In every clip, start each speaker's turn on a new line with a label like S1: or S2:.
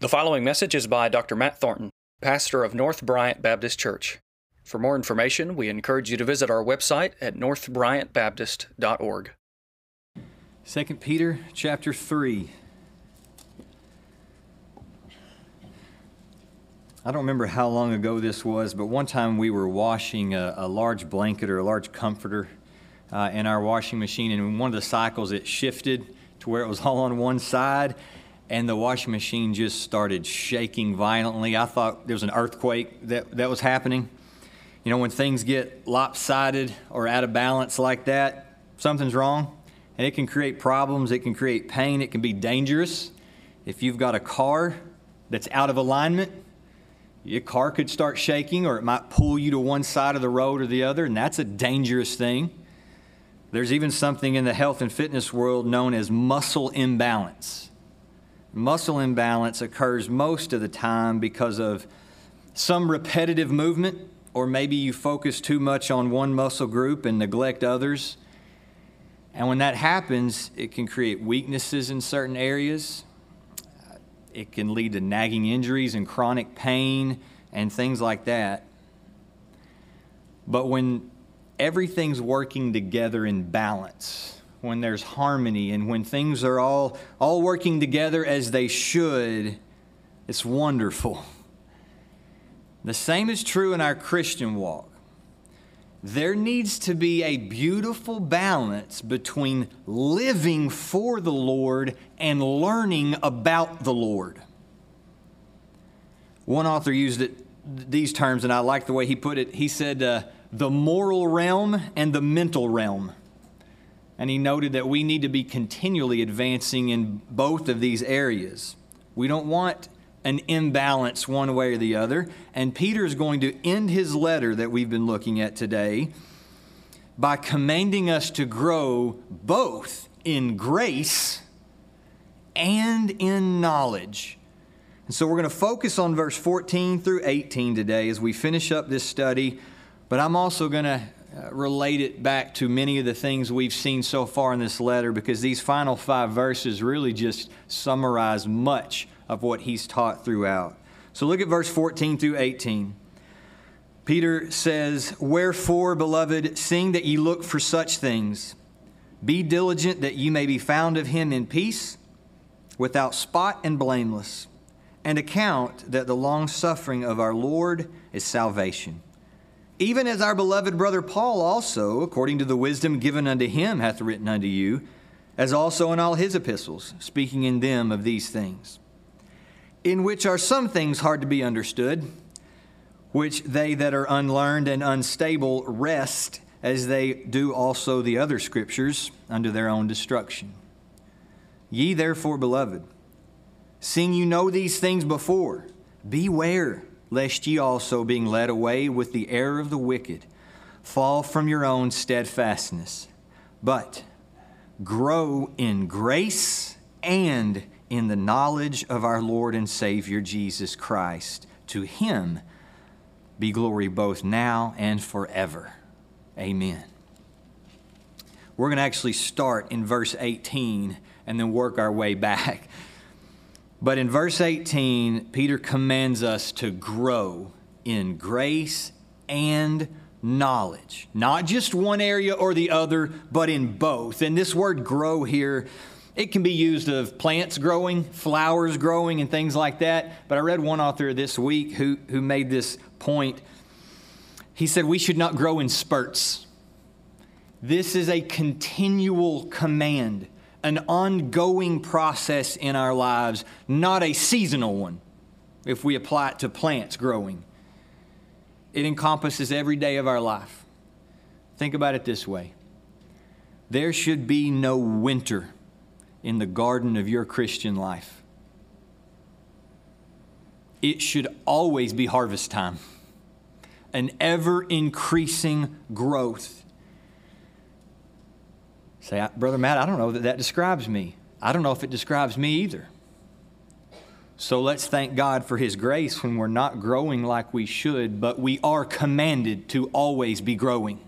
S1: The following message is by Dr. Matt Thornton, pastor of North Bryant Baptist Church. For more information, we encourage you to visit our website at northbryantbaptist.org.
S2: 2 Peter chapter 3. I don't remember how long ago this was, but one time we were washing a, a large blanket or a large comforter uh, in our washing machine, and in one of the cycles it shifted to where it was all on one side, and the washing machine just started shaking violently. I thought there was an earthquake that, that was happening. You know, when things get lopsided or out of balance like that, something's wrong, and it can create problems, it can create pain, it can be dangerous. If you've got a car that's out of alignment, your car could start shaking or it might pull you to one side of the road or the other, and that's a dangerous thing. There's even something in the health and fitness world known as muscle imbalance. Muscle imbalance occurs most of the time because of some repetitive movement, or maybe you focus too much on one muscle group and neglect others. And when that happens, it can create weaknesses in certain areas. It can lead to nagging injuries and chronic pain and things like that. But when everything's working together in balance, when there's harmony, and when things are all, all working together as they should, it's wonderful. The same is true in our Christian walk. There needs to be a beautiful balance between living for the Lord and learning about the Lord. One author used it these terms, and I like the way he put it. He said, uh, the moral realm and the mental realm. And he noted that we need to be continually advancing in both of these areas. We don't want an imbalance one way or the other. And Peter is going to end his letter that we've been looking at today by commanding us to grow both in grace and in knowledge. And so we're going to focus on verse 14 through 18 today as we finish up this study. But I'm also going to Uh, relate it back to many of the things we've seen so far in this letter because these final five verses really just summarize much of what he's taught throughout. So look at verse 14 through 18. Peter says, Wherefore, beloved, seeing that ye look for such things, be diligent that ye may be found of him in peace, without spot and blameless, and account that the long suffering of our Lord is salvation. Even as our beloved brother Paul also, according to the wisdom given unto him, hath written unto you, as also in all his epistles, speaking in them of these things in which are some things hard to be understood, which they that are unlearned and unstable wrest, as they do also the other scriptures, unto their own destruction. Ye therefore, beloved, seeing you know these things before, beware lest ye also, being led away with the error of the wicked, fall from your own steadfastness, but grow in grace and in the knowledge of our Lord and Savior Jesus Christ. To him be glory both now and forever. Amen. We're going to actually start in verse 18 and then work our way back. But in verse 18, Peter commands us to grow in grace and knowledge. Not just one area or the other, but in both. And this word grow here it can be used of plants growing, flowers growing, and things like that. But I read one author this week who, who made this point. He said we should not grow in spurts. This is a continual command, an ongoing process in our lives, not a seasonal one, if we apply it to plants growing. It encompasses every day of our life. Think about it this way there should be no winter in the garden of your Christian life. It should always be harvest time, an ever increasing growth. Say, Brother Matt, I don't know that that describes me. I don't know if it describes me either. So let's thank God for His grace when we're not growing like we should, but we are commanded to always be growing.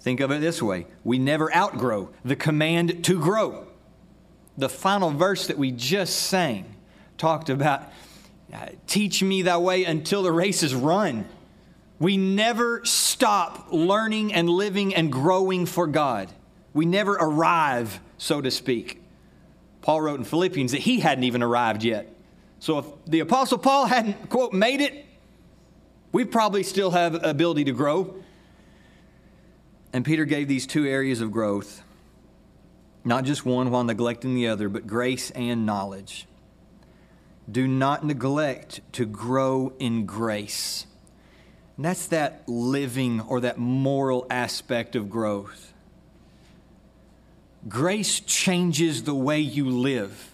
S2: Think of it this way we never outgrow the command to grow. The final verse that we just sang talked about teach me thy way until the race is run. We never stop learning and living and growing for God. We never arrive, so to speak. Paul wrote in Philippians that he hadn't even arrived yet. So if the Apostle Paul hadn't, quote, made it, we probably still have ability to grow. And Peter gave these two areas of growth, not just one while neglecting the other, but grace and knowledge. Do not neglect to grow in grace. And that's that living or that moral aspect of growth. Grace changes the way you live.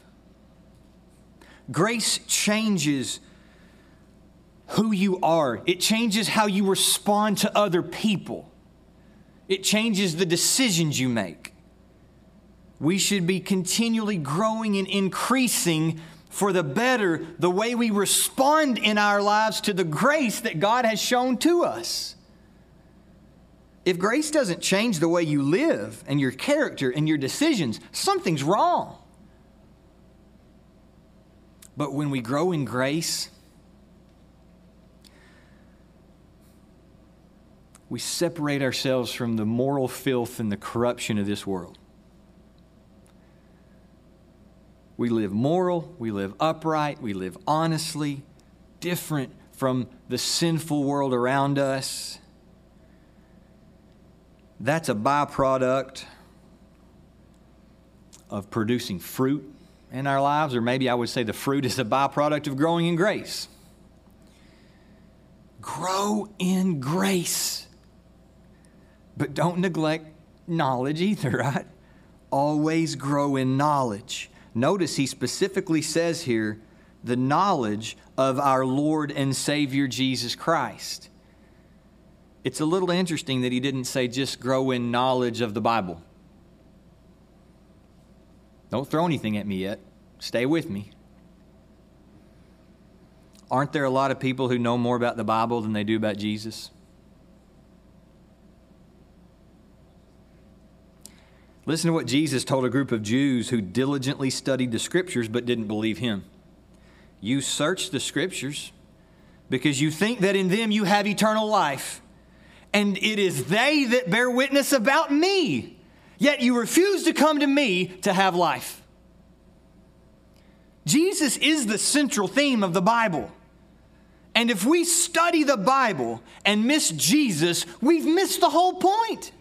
S2: Grace changes who you are. It changes how you respond to other people. It changes the decisions you make. We should be continually growing and increasing for the better the way we respond in our lives to the grace that God has shown to us. If grace doesn't change the way you live and your character and your decisions, something's wrong. But when we grow in grace, we separate ourselves from the moral filth and the corruption of this world. We live moral, we live upright, we live honestly, different from the sinful world around us. That's a byproduct of producing fruit in our lives, or maybe I would say the fruit is a byproduct of growing in grace. Grow in grace. But don't neglect knowledge either, right? Always grow in knowledge. Notice he specifically says here the knowledge of our Lord and Savior Jesus Christ. It's a little interesting that he didn't say just grow in knowledge of the Bible. Don't throw anything at me yet. Stay with me. Aren't there a lot of people who know more about the Bible than they do about Jesus? Listen to what Jesus told a group of Jews who diligently studied the scriptures but didn't believe him. You search the scriptures because you think that in them you have eternal life, and it is they that bear witness about me. Yet you refuse to come to me to have life. Jesus is the central theme of the Bible. And if we study the Bible and miss Jesus, we've missed the whole point.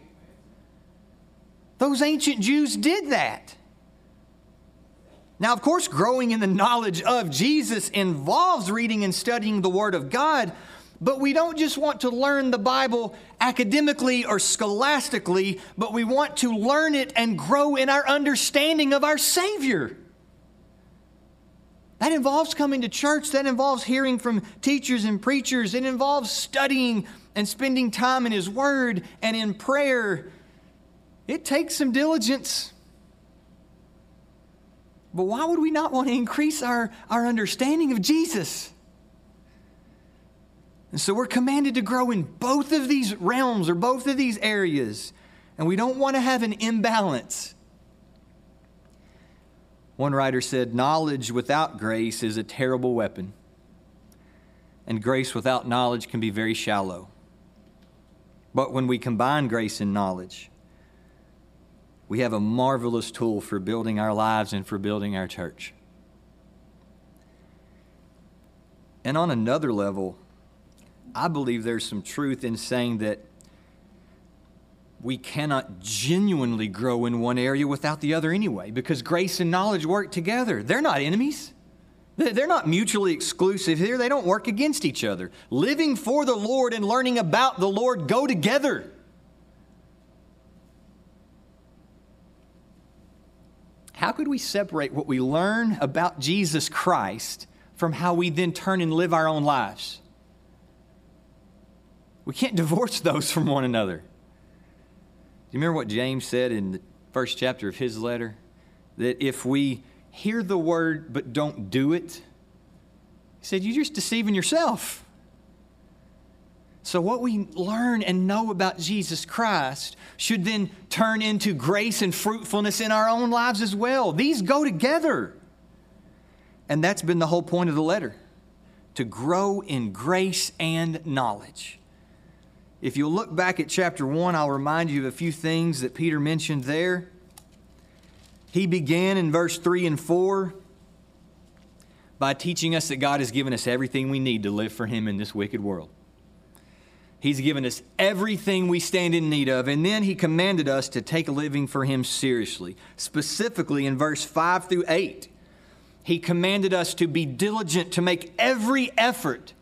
S2: Those ancient Jews did that. Now, of course, growing in the knowledge of Jesus involves reading and studying the Word of God, but we don't just want to learn the Bible academically or scholastically, but we want to learn it and grow in our understanding of our Savior. That involves coming to church, that involves hearing from teachers and preachers, it involves studying and spending time in His Word and in prayer it takes some diligence. But why would we not want to increase our, our understanding of Jesus? And so we're commanded to grow in both of these realms or both of these areas. And we don't want to have an imbalance. One writer said, Knowledge without grace is a terrible weapon, and grace without knowledge can be very shallow. But when we combine grace and knowledge, we have a marvelous tool for building our lives and for building our church. And on another level, I believe there's some truth in saying that we cannot genuinely grow in one area without the other anyway, because grace and knowledge work together. They're not enemies. They're not mutually exclusive here. They don't work against each other. Living for the Lord and learning about the Lord go together. How could we separate what we learn about Jesus Christ from how we then turn and live our own lives? We can't divorce those from one another. Do you remember what James said in the first chapter of his letter? That if we hear the word but don't do it, he said, you're just deceiving yourself. So, what we learn and know about Jesus Christ should then turn into grace and fruitfulness in our own lives as well. These go together. And that's been the whole point of the letter to grow in grace and knowledge. If you'll look back at chapter 1, I'll remind you of a few things that Peter mentioned there. He began in verse 3 and 4 by teaching us that God has given us everything we need to live for Him in this wicked world. He's given us everything we stand in need of, and then He commanded us to take a living for Him seriously. Specifically in verse 5 through 8, He commanded us to be diligent to make every effort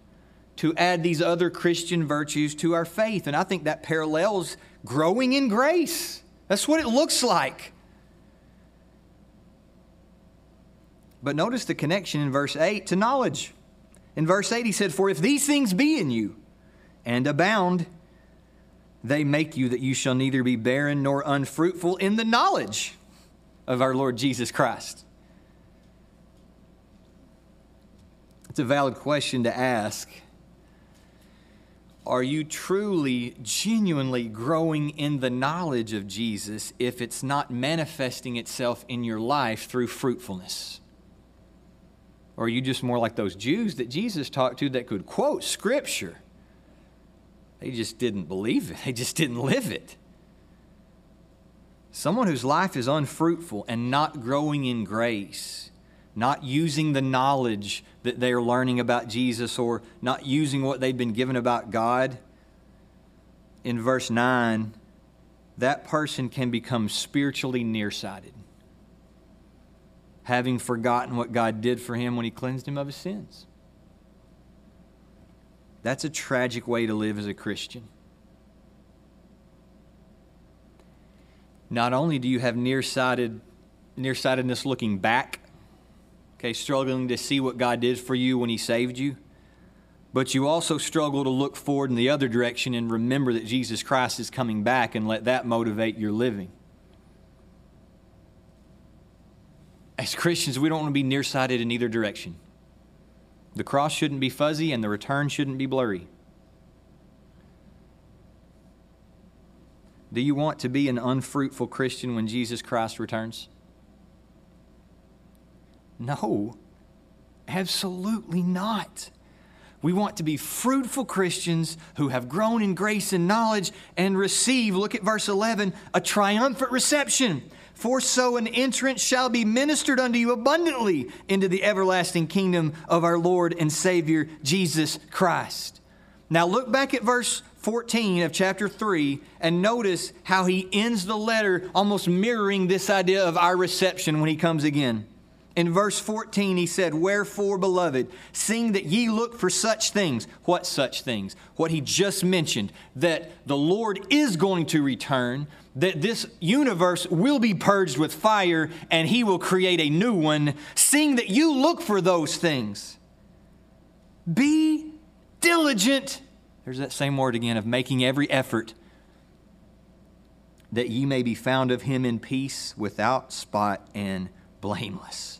S2: to add these other Christian virtues to our faith. And I think that parallels growing in grace. That's what it looks like. But notice the connection in verse 8 to knowledge. In verse 8, he said, For if these things be in you and abound, they make you that you shall neither be barren nor unfruitful in the knowledge of our Lord Jesus Christ. It's a valid question to ask. Are you truly, genuinely growing in the knowledge of Jesus if it's not manifesting itself in your life through fruitfulness? Or are you just more like those Jews that Jesus talked to that could quote Scripture? They just didn't believe it, they just didn't live it. Someone whose life is unfruitful and not growing in grace, not using the knowledge that they are learning about Jesus or not using what they've been given about God, in verse 9, that person can become spiritually nearsighted having forgotten what God did for him when he cleansed him of his sins. That's a tragic way to live as a Christian. Not only do you have nearsighted, nearsightedness looking back, okay, struggling to see what God did for you when He saved you, but you also struggle to look forward in the other direction and remember that Jesus Christ is coming back and let that motivate your living. as Christians, we don't want to be nearsighted in either direction. The cross shouldn't be fuzzy and the return shouldn't be blurry. Do you want to be an unfruitful Christian when Jesus Christ returns? No, absolutely not. We want to be fruitful Christians who have grown in grace and knowledge and receive, look at verse 11, a triumphant reception. For so an entrance shall be ministered unto you abundantly into the everlasting kingdom of our Lord and Savior Jesus Christ. Now look back at verse 14 of chapter 3 and notice how he ends the letter almost mirroring this idea of our reception when he comes again. In verse 14, he said, Wherefore, beloved, seeing that ye look for such things. What such things? What he just mentioned, that the Lord is going to return, that this universe will be purged with fire, and he will create a new one, seeing that you look for those things. Be diligent. There's that same word again of making every effort that ye may be found of him in peace, without spot, and blameless.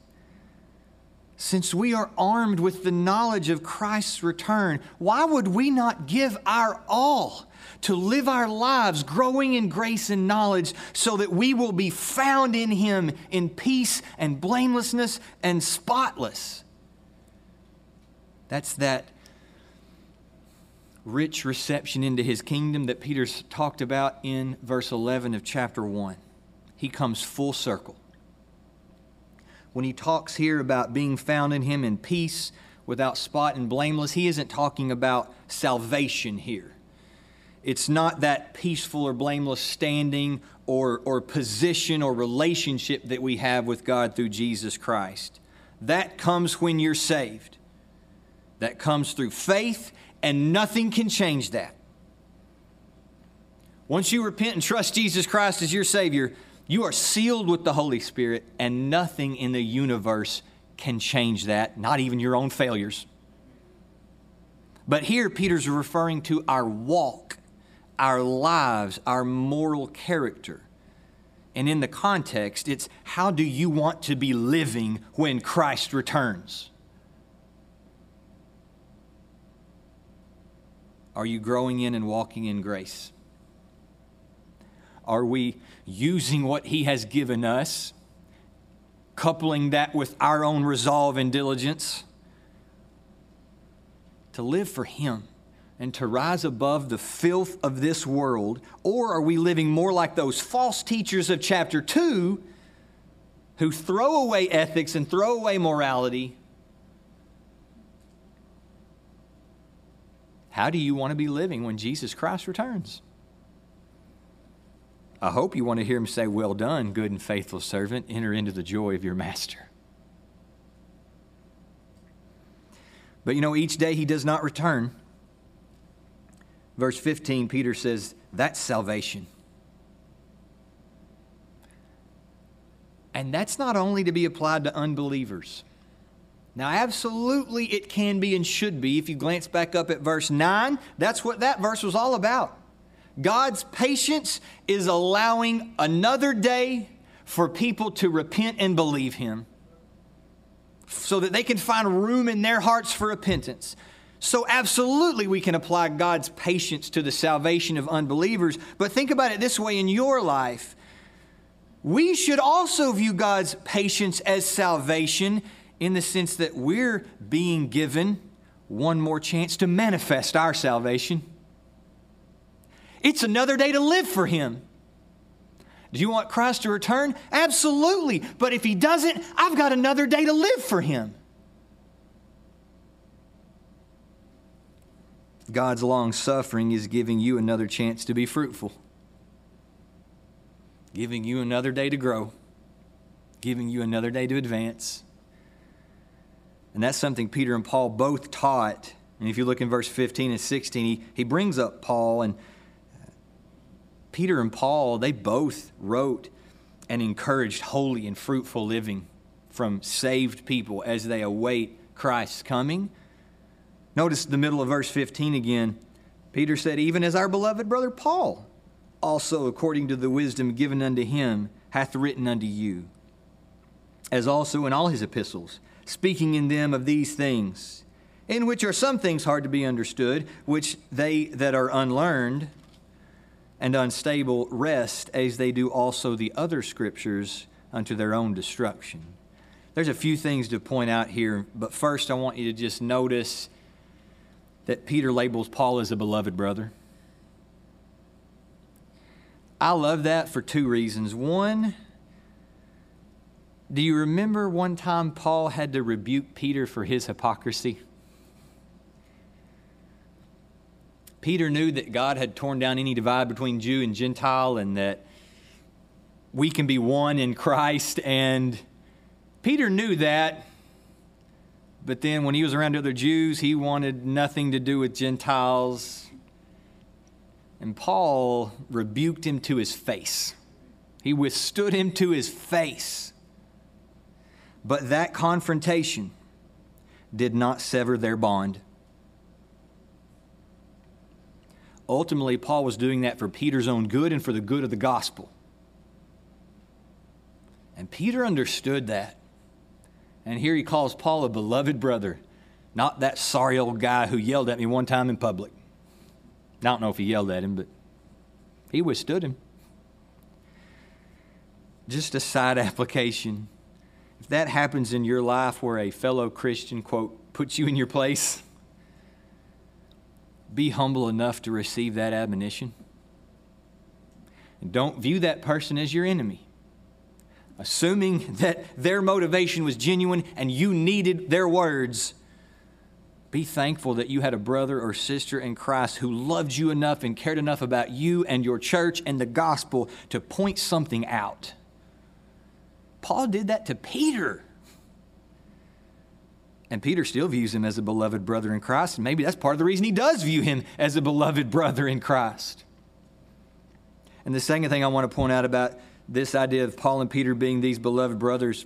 S2: Since we are armed with the knowledge of Christ's return, why would we not give our all to live our lives growing in grace and knowledge so that we will be found in Him in peace and blamelessness and spotless? That's that rich reception into His kingdom that Peter's talked about in verse 11 of chapter 1. He comes full circle when he talks here about being found in him in peace, without spot and blameless, he isn't talking about salvation here. It's not that peaceful or blameless standing or, or position or relationship that we have with God through Jesus Christ. That comes when you're saved. That comes through faith, and nothing can change that. Once you repent and trust Jesus Christ as your Savior, you are sealed with the Holy Spirit, and nothing in the universe can change that, not even your own failures. But here, Peter's referring to our walk, our lives, our moral character. And in the context, it's how do you want to be living when Christ returns? Are you growing in and walking in grace? Are we using what He has given us coupling that with our own resolve and diligence to live for Him and to rise above the filth of this world? Or are we living more like those false teachers of chapter 2 who throw away ethics and throw away morality? How do you want to be living when Jesus Christ returns? I hope you want to hear him say, Well done, good and faithful servant. Enter into the joy of your master. But you know, each day he does not return. Verse 15, Peter says, That's salvation. And that's not only to be applied to unbelievers. Now, absolutely, it can be and should be. If you glance back up at verse 9, that's what that verse was all about. God's patience is allowing another day for people to repent and believe Him so that they can find room in their hearts for repentance. So, absolutely, we can apply God's patience to the salvation of unbelievers. But think about it this way in your life. We should also view God's patience as salvation in the sense that we're being given one more chance to manifest our salvation. It's another day to live for Him. Do you want Christ to return? Absolutely. But if He doesn't, I've got another day to live for Him. God's long suffering is giving you another chance to be fruitful, giving you another day to grow, giving you another day to advance. And that's something Peter and Paul both taught. And if you look in verse 15 and 16, he, he brings up Paul and Peter and Paul, they both wrote and encouraged holy and fruitful living from saved people as they await Christ's coming. Notice the middle of verse 15 again. Peter said, Even as our beloved brother Paul, also according to the wisdom given unto him, hath written unto you, as also in all his epistles, speaking in them of these things, in which are some things hard to be understood, which they that are unlearned and unstable wrest as they do also the other scriptures unto their own destruction. There's a few things to point out here, but first I want you to just notice that Peter labels Paul as a beloved brother. I love that for two reasons. One, do you remember one time Paul had to rebuke Peter for his hypocrisy? Peter knew that God had torn down any divide between Jew and Gentile and that we can be one in Christ. And Peter knew that. But then when he was around other Jews, he wanted nothing to do with Gentiles. And Paul rebuked him to his face. He withstood him to his face. But that confrontation did not sever their bond. Ultimately, Paul was doing that for Peter's own good and for the good of the gospel. And Peter understood that. And here he calls Paul a beloved brother, not that sorry old guy who yelled at me one time in public. I don't know if he yelled at him, but he withstood him. Just a side application. If that happens in your life where a fellow Christian, quote, puts you in your place, be humble enough to receive that admonition. And don't view that person as your enemy. Assuming that their motivation was genuine and you needed their words, be thankful that you had a brother or sister in Christ who loved you enough and cared enough about you and your church and the gospel to point something out. Paul did that to Peter. And Peter still views him as a beloved brother in Christ. And maybe that's part of the reason he does view him as a beloved brother in Christ. And the second thing I want to point out about this idea of Paul and Peter being these beloved brothers,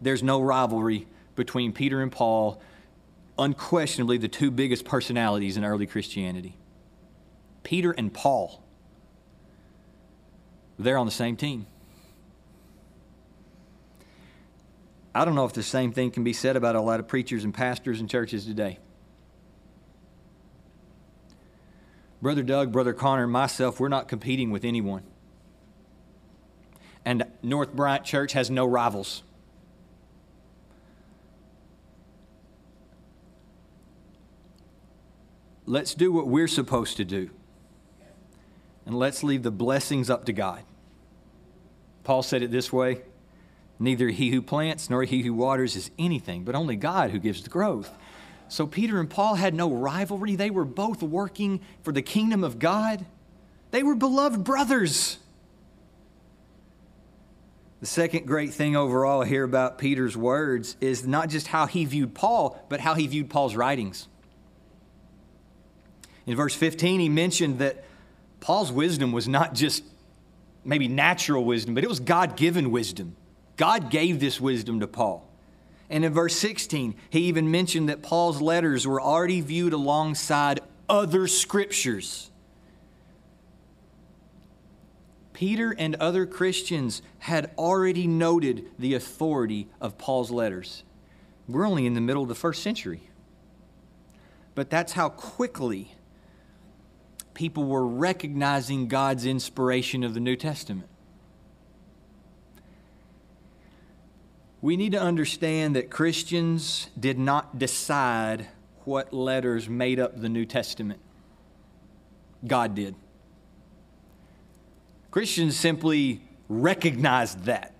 S2: there's no rivalry between Peter and Paul, unquestionably the two biggest personalities in early Christianity. Peter and Paul, they're on the same team. I don't know if the same thing can be said about a lot of preachers and pastors and churches today. Brother Doug, Brother Connor, and myself, we're not competing with anyone. And North Bryant Church has no rivals. Let's do what we're supposed to do. And let's leave the blessings up to God. Paul said it this way Neither he who plants nor he who waters is anything, but only God who gives the growth. So Peter and Paul had no rivalry. They were both working for the kingdom of God. They were beloved brothers. The second great thing overall here about Peter's words is not just how he viewed Paul, but how he viewed Paul's writings. In verse 15, he mentioned that Paul's wisdom was not just maybe natural wisdom, but it was God given wisdom. God gave this wisdom to Paul. And in verse 16, he even mentioned that Paul's letters were already viewed alongside other scriptures. Peter and other Christians had already noted the authority of Paul's letters. We're only in the middle of the first century. But that's how quickly people were recognizing God's inspiration of the New Testament. We need to understand that Christians did not decide what letters made up the New Testament. God did. Christians simply recognized that,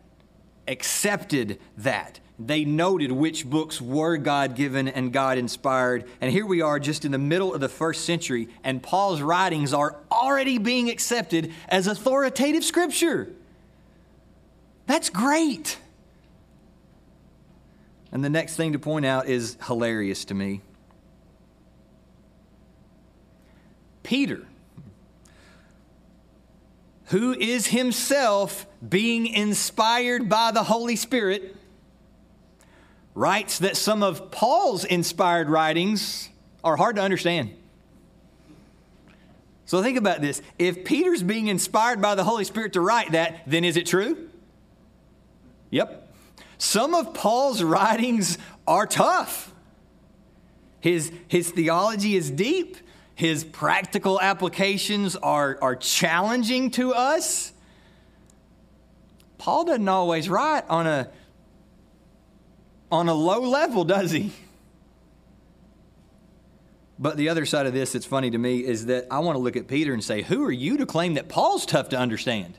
S2: accepted that. They noted which books were God given and God inspired. And here we are just in the middle of the first century, and Paul's writings are already being accepted as authoritative scripture. That's great. And the next thing to point out is hilarious to me. Peter, who is himself being inspired by the Holy Spirit, writes that some of Paul's inspired writings are hard to understand. So think about this. If Peter's being inspired by the Holy Spirit to write that, then is it true? Yep. Some of Paul's writings are tough. His, his theology is deep, his practical applications are, are challenging to us. Paul doesn't always write on a, on a low level, does he? But the other side of this that's funny to me is that I want to look at Peter and say, Who are you to claim that Paul's tough to understand?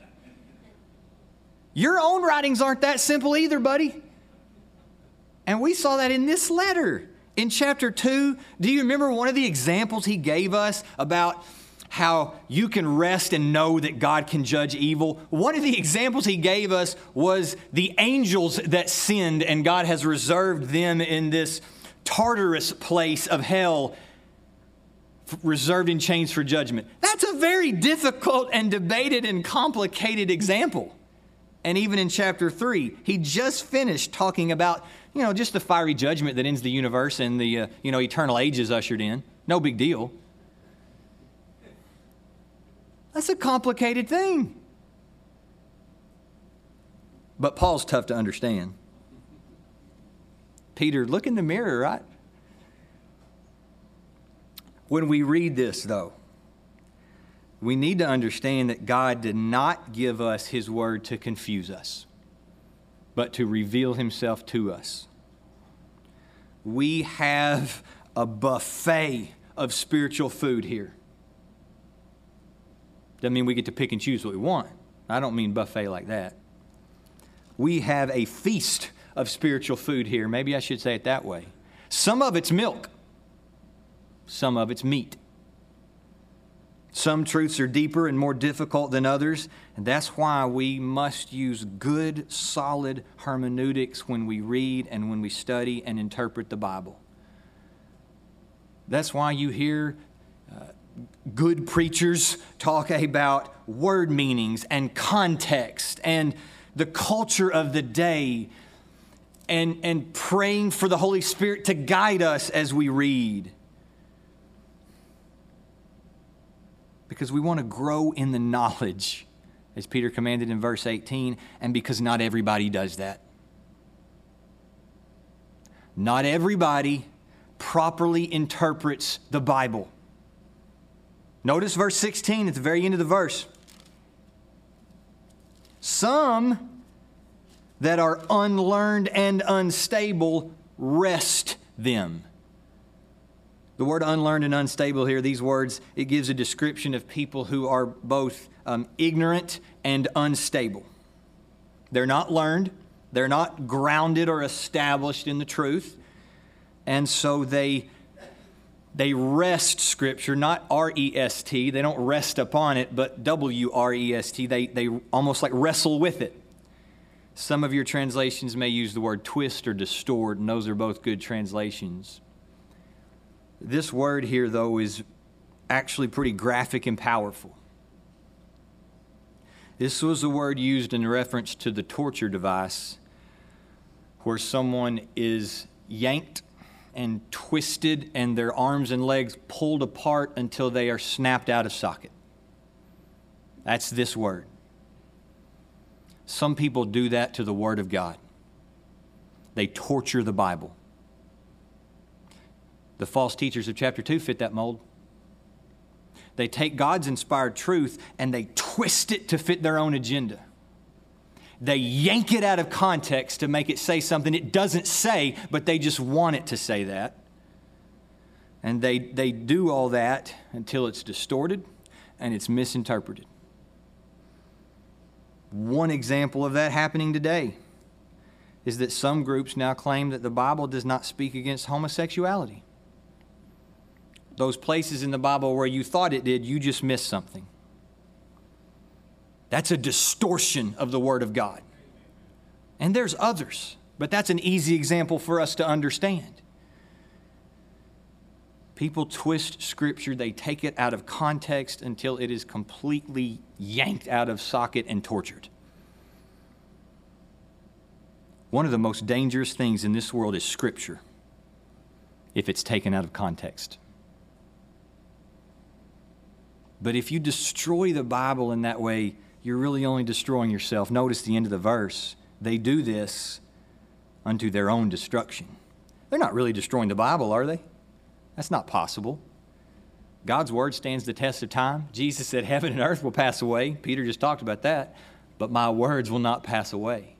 S2: Your own writings aren't that simple either, buddy. And we saw that in this letter. In chapter 2, do you remember one of the examples he gave us about how you can rest and know that God can judge evil? One of the examples he gave us was the angels that sinned, and God has reserved them in this Tartarus place of hell, reserved in chains for judgment. That's a very difficult and debated and complicated example. And even in chapter 3, he just finished talking about, you know, just the fiery judgment that ends the universe and the, uh, you know, eternal ages ushered in. No big deal. That's a complicated thing. But Paul's tough to understand. Peter, look in the mirror, right? When we read this, though, we need to understand that God did not give us His word to confuse us, but to reveal Himself to us. We have a buffet of spiritual food here. Doesn't mean we get to pick and choose what we want. I don't mean buffet like that. We have a feast of spiritual food here. Maybe I should say it that way. Some of it's milk, some of it's meat. Some truths are deeper and more difficult than others, and that's why we must use good, solid hermeneutics when we read and when we study and interpret the Bible. That's why you hear uh, good preachers talk about word meanings and context and the culture of the day and, and praying for the Holy Spirit to guide us as we read. Because we want to grow in the knowledge, as Peter commanded in verse 18, and because not everybody does that. Not everybody properly interprets the Bible. Notice verse 16 at the very end of the verse. Some that are unlearned and unstable, wrest them The word unlearned and unstable here, these words, it gives a description of people who are both um, ignorant and unstable. They're not learned, they're not grounded or established in the truth, and so they they wrest scripture not r-e-s-t they don't rest upon it but w-r-e-s-t they, they almost like wrestle with it some of your translations may use the word twist or distort and those are both good translations this word here though is actually pretty graphic and powerful this was a word used in reference to the torture device where someone is yanked and twisted and their arms and legs pulled apart until they are snapped out of socket. That's this word. Some people do that to the Word of God, they torture the Bible. The false teachers of chapter 2 fit that mold. They take God's inspired truth and they twist it to fit their own agenda. They yank it out of context to make it say something it doesn't say, but they just want it to say that. And they, they do all that until it's distorted and it's misinterpreted. One example of that happening today is that some groups now claim that the Bible does not speak against homosexuality. Those places in the Bible where you thought it did, you just missed something. That's a distortion of the Word of God. And there's others, but that's an easy example for us to understand. People twist Scripture, they take it out of context until it is completely yanked out of socket and tortured. One of the most dangerous things in this world is Scripture if it's taken out of context. But if you destroy the Bible in that way, you're really only destroying yourself. Notice the end of the verse. They do this unto their own destruction. They're not really destroying the Bible, are they? That's not possible. God's word stands the test of time. Jesus said, Heaven and earth will pass away. Peter just talked about that. But my words will not pass away.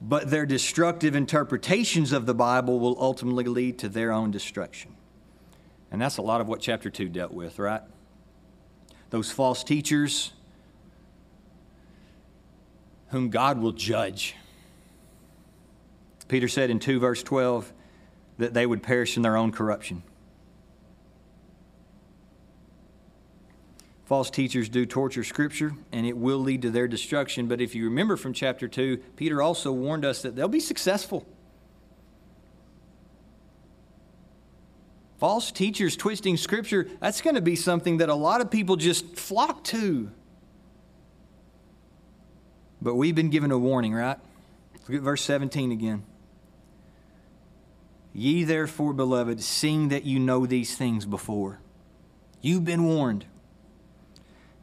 S2: But their destructive interpretations of the Bible will ultimately lead to their own destruction. And that's a lot of what chapter 2 dealt with, right? those false teachers whom God will judge. Peter said in 2 verse 12 that they would perish in their own corruption. False teachers do torture Scripture, and it will lead to their destruction. But if you remember from chapter 2, Peter also warned us that they'll be successful. False teachers twisting scripture, that's going to be something that a lot of people just flock to. But we've been given a warning, right? Look at verse 17 again. Ye therefore, beloved, seeing that you know these things before, you've been warned,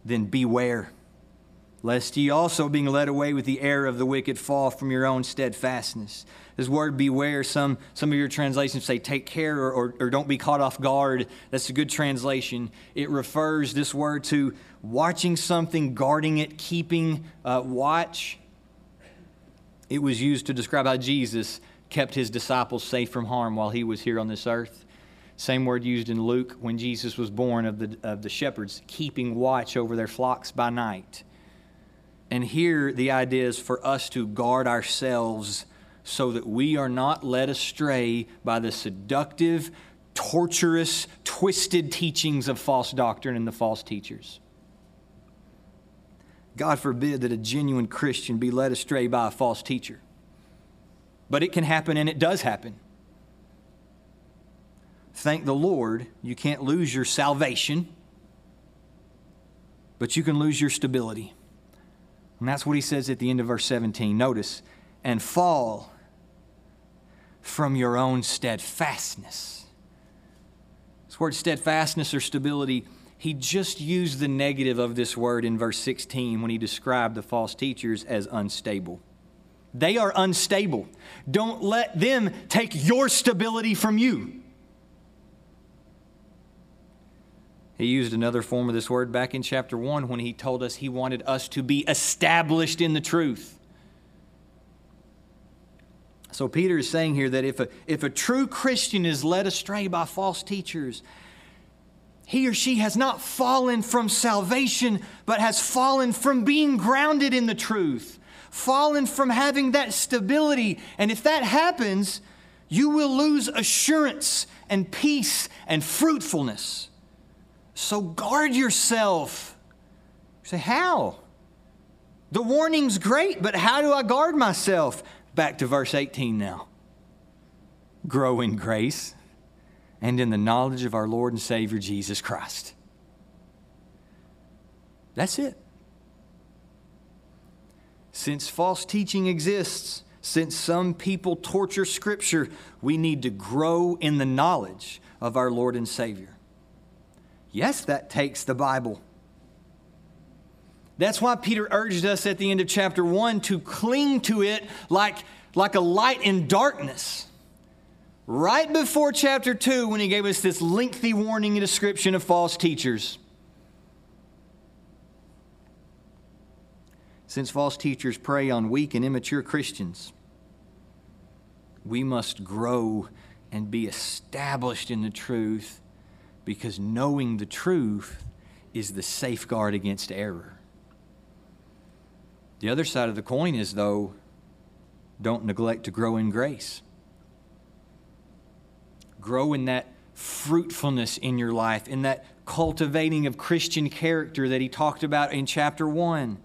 S2: then beware lest ye also, being led away with the error of the wicked, fall from your own steadfastness. This word beware, some, some of your translations say take care or, or, or, don't be caught off guard. That's a good translation. It refers, this word, to watching something, guarding it, keeping uh, watch. It was used to describe how Jesus kept his disciples safe from harm while he was here on this earth. Same word used in Luke when Jesus was born of the, of the shepherds, keeping watch over their flocks by night. And here the idea is for us to guard ourselves so that we are not led astray by the seductive, torturous, twisted teachings of false doctrine and the false teachers. God forbid that a genuine Christian be led astray by a false teacher. But it can happen and it does happen. Thank the Lord, you can't lose your salvation, but you can lose your stability. And that's what he says at the end of verse 17. Notice, and fall from your own steadfastness. This word steadfastness or stability, he just used the negative of this word in verse 16 when he described the false teachers as unstable. They are unstable. Don't let them take your stability from you. He used another form of this word back in chapter 1 when he told us he wanted us to be established in the truth. So Peter is saying here that if a, if a true Christian is led astray by false teachers, he or she has not fallen from salvation, but has fallen from being grounded in the truth, fallen from having that stability. And if that happens, you will lose assurance and peace and fruitfulness. So guard yourself. You say, How? The warning's great, but how do I guard myself? Back to verse 18 now. Grow in grace and in the knowledge of our Lord and Savior Jesus Christ. That's it. Since false teaching exists, since some people torture Scripture, we need to grow in the knowledge of our Lord and Savior. Yes, that takes the Bible. That's why Peter urged us at the end of chapter 1 to cling to it like, like a light in darkness. Right before chapter 2, when he gave us this lengthy warning and description of false teachers. Since false teachers prey on weak and immature Christians, we must grow and be established in the truth because knowing the truth is the safeguard against error. The other side of the coin is, though, don't neglect to grow in grace. Grow in that fruitfulness in your life, in that cultivating of Christian character that he talked about in chapter 1.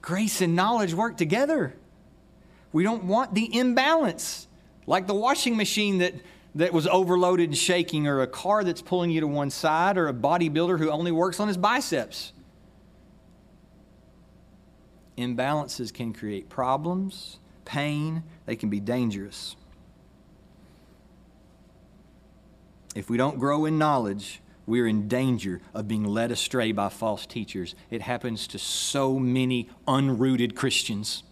S2: Grace and knowledge work together. We don't want the imbalance, like the washing machine that, that was overloaded and shaking, or a car that's pulling you to one side, or a bodybuilder who only works on his biceps. Imbalances can create problems, pain, they can be dangerous. If we don't grow in knowledge, we're in danger of being led astray by false teachers. It happens to so many unrooted Christians.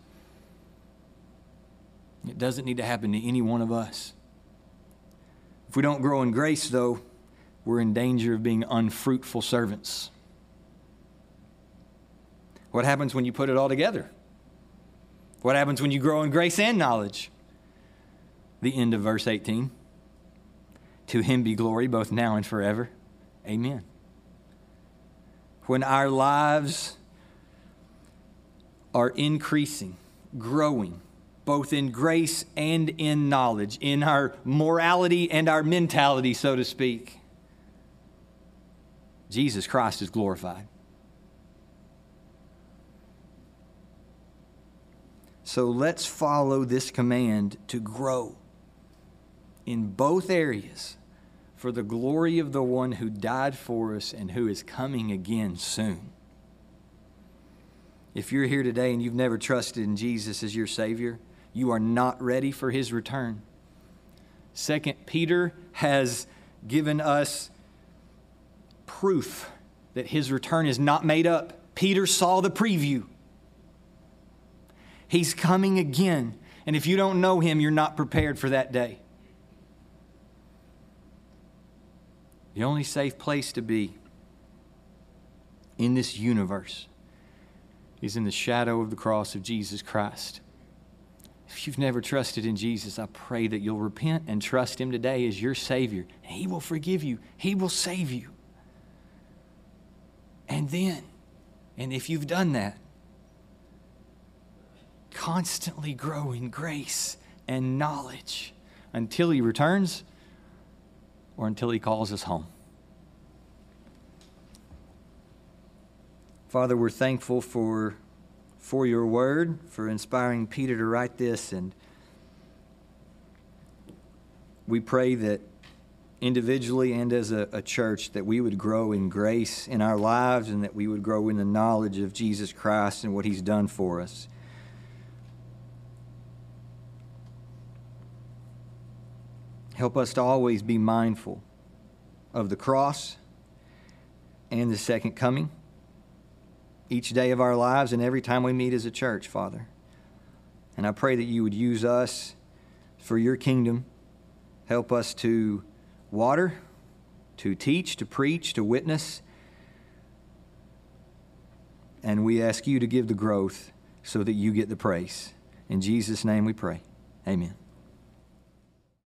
S2: It doesn't need to happen to any one of us. If we don't grow in grace, though, we're in danger of being unfruitful servants. What happens when you put it all together? What happens when you grow in grace and knowledge? The end of verse 18. To him be glory both now and forever. Amen. When our lives are increasing, growing, both in grace and in knowledge, in our morality and our mentality, so to speak, Jesus Christ is glorified. So let's follow this command to grow in both areas for the glory of the one who died for us and who is coming again soon. If you're here today and you've never trusted in Jesus as your Savior, you are not ready for His return. Second, Peter has given us proof that His return is not made up. Peter saw the preview. He's coming again. And if you don't know him, you're not prepared for that day. The only safe place to be in this universe is in the shadow of the cross of Jesus Christ. If you've never trusted in Jesus, I pray that you'll repent and trust Him today as your Savior. He will forgive you, He will save you. And then, and if you've done that, constantly grow in grace and knowledge until He returns or until He calls us home. Father, we're thankful for, for your word, for inspiring Peter to write this, and we pray that individually and as a, a, church that we would grow in grace in our lives and that we would grow in the knowledge of Jesus Christ and what he's done for us. Help us to always be mindful of the cross and the second coming each day of our lives and every time we meet as a church, Father. And I pray that you would use us for your kingdom. Help us to water, to teach, to preach, to witness. And we ask you to give the growth so that you get the praise. In Jesus' name we pray. Amen.